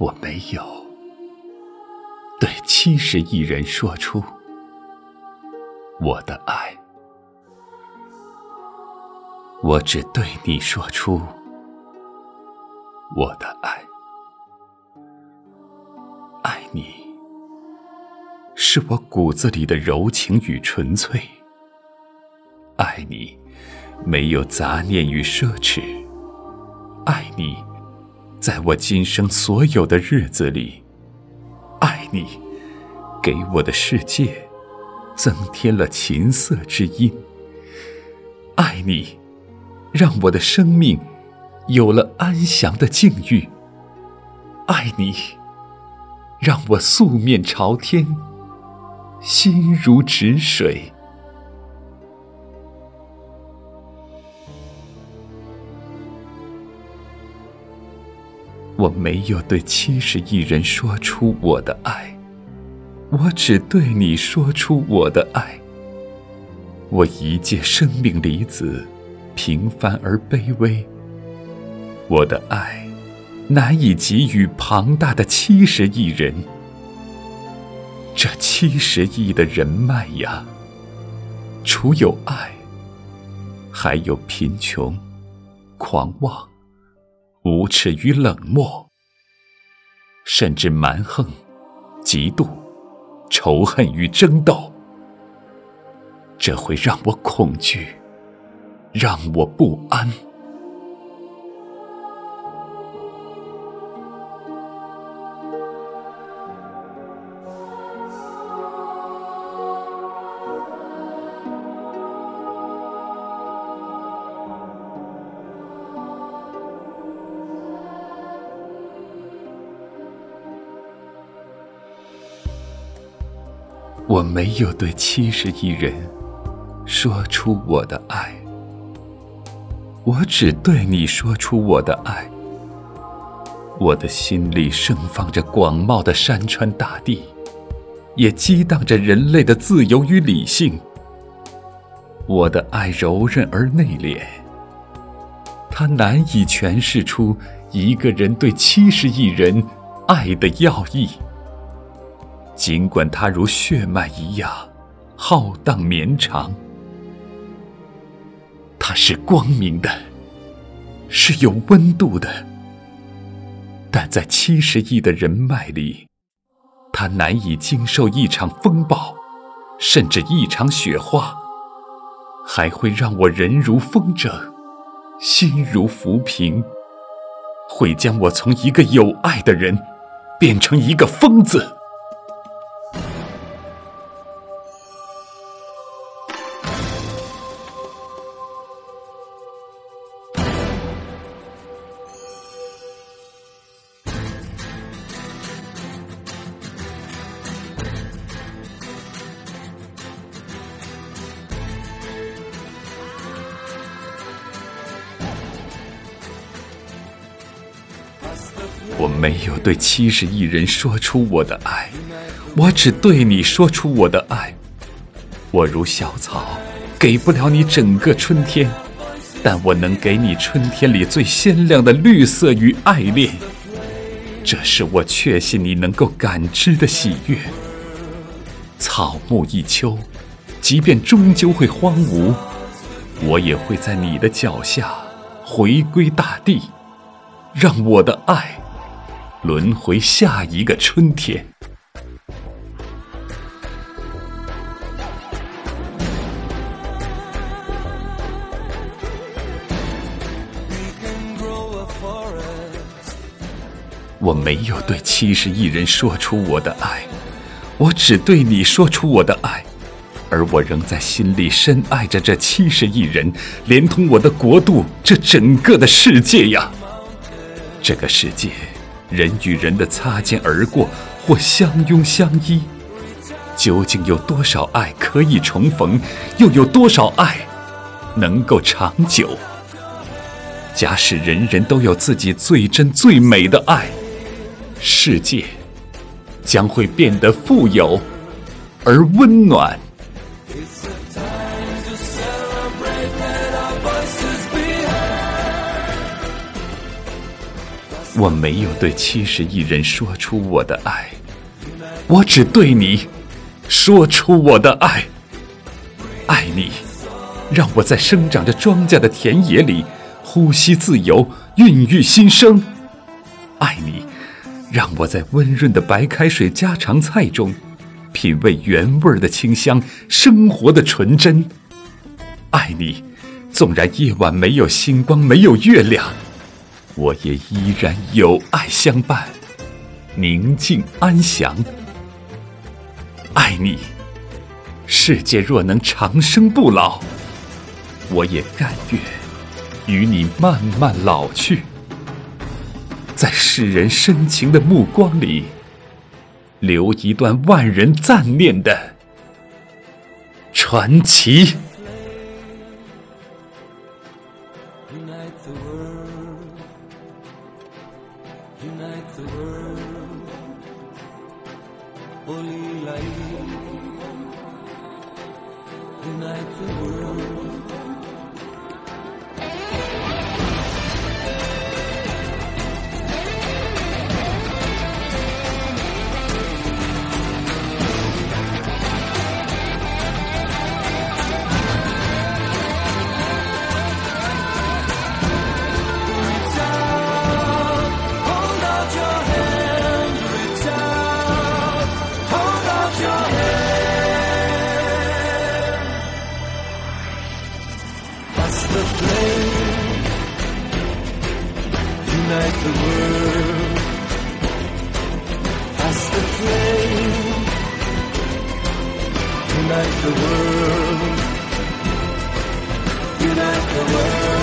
我没有对七十亿人说出我的爱，我只对你说出我的爱。爱你，是我骨子里的柔情与纯粹。爱你，没有杂念与奢侈。爱你。在我今生所有的日子里，爱你，给我的世界增添了琴瑟之音。爱你，让我的生命有了安详的境遇。爱你，让我素面朝天，心如止水。我没有对七十亿人说出我的爱，我只对你说出我的爱。我一介生命离子，平凡而卑微。我的爱难以给予庞大的七十亿人。这七十亿的人脉呀，除有爱，还有贫穷、狂妄。无耻与冷漠，甚至蛮横、嫉妒、仇恨与争斗，这会让我恐惧，让我不安。我没有对七十亿人说出我的爱，我只对你说出我的爱。我的心里盛放着广袤的山川大地，也激荡着人类的自由与理性。我的爱柔韧而内敛，它难以诠释出一个人对七十亿人爱的要义。尽管它如血脉一样浩荡绵长，它是光明的，是有温度的，但在七十亿的人脉里，它难以经受一场风暴，甚至一场雪花，还会让我人如风筝，心如浮萍，会将我从一个有爱的人变成一个疯子。我没有对七十亿人说出我的爱，我只对你说出我的爱。我如小草，给不了你整个春天，但我能给你春天里最鲜亮的绿色与爱恋。这是我确信你能够感知的喜悦。草木一秋，即便终究会荒芜，我也会在你的脚下回归大地，让我的爱。轮回下一个春天。我没有对七十亿人说出我的爱，我只对你说出我的爱，而我仍在心里深爱着这七十亿人，连同我的国度，这整个的世界呀！这个世界。人与人的擦肩而过，或相拥相依，究竟有多少爱可以重逢？又有多少爱能够长久？假使人人都有自己最真最美的爱，世界将会变得富有而温暖。我没有对七十亿人说出我的爱，我只对你说出我的爱。爱你，让我在生长着庄稼的田野里呼吸自由，孕育新生。爱你，让我在温润的白开水家常菜中品味原味的清香，生活的纯真。爱你，纵然夜晚没有星光，没有月亮。我也依然有爱相伴，宁静安详。爱你，世界若能长生不老，我也甘愿与你慢慢老去，在世人深情的目光里，留一段万人赞念的传奇。Unite the world. Flame Unite the world. Pass the flame. Unite the world. Unite the world